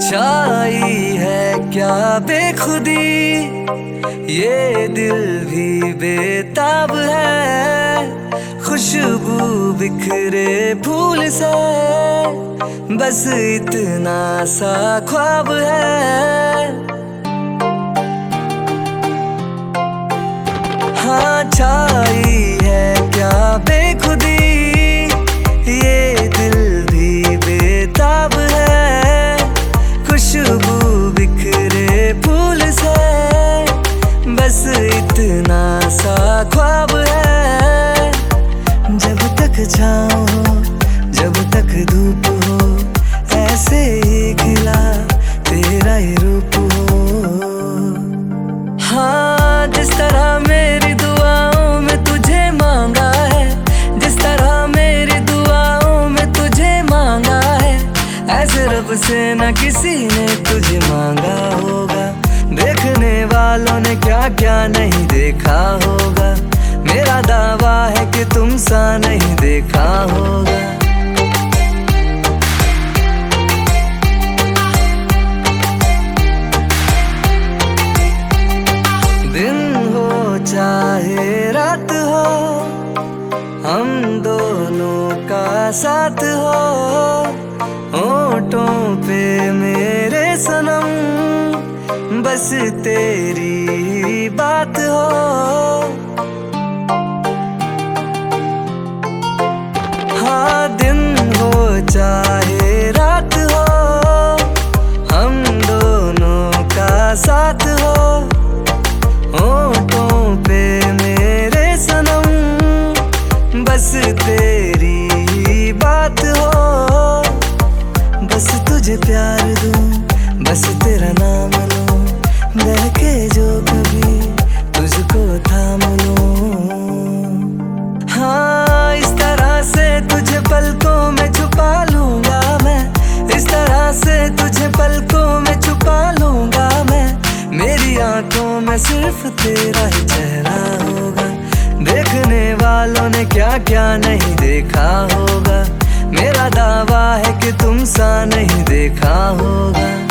छाई है क्या बेखुदी? ये दिल भी बेताब है। खुशबू बिखरे फूल से। बस इतना सा ख्वाब है। इतना सा ख्वाब है। जब तक हो जब तक धूप हो, ऐसे ही खिला तेरा ही रूप हो। हाँ जिस तरह मेरी दुआओं में तुझे मांगा है, जिस तरह मेरी दुआओं में तुझे मांगा है, ऐसे रब से न किसी ने तुझे मांगा होगा। देखने वालों ने क्या क्या नहीं देखा होगा। मेरा दावा है कि तुम सा नहीं देखा होगा। दिन हो चाहे रात हो, हम दोनों का साथ हो। होठों पे मेरे सनम बस तेरी बात हो। हाँ दिन हो चाहे रात हो, हम दोनों का साथ हो। होठों पे मेरे सनम, बस तेरी बात हो। बस तुझे प्यार दूँ, बस तेरा नाम लूँ। बहके जो कभी तुझको थाम। हाँ इस तरह से तुझे पलकों में छुपा लूँगा मैं। इस तरह से तुझे पलकों में छुपा लूँगा मैं। मेरी आँखों में सिर्फ़ तेरा ही चेहरा होगा। देखने वालों ने क्या क्या नहीं देखा होगा। मेरा दावा है कि तुम सा नहीं देखा होगा।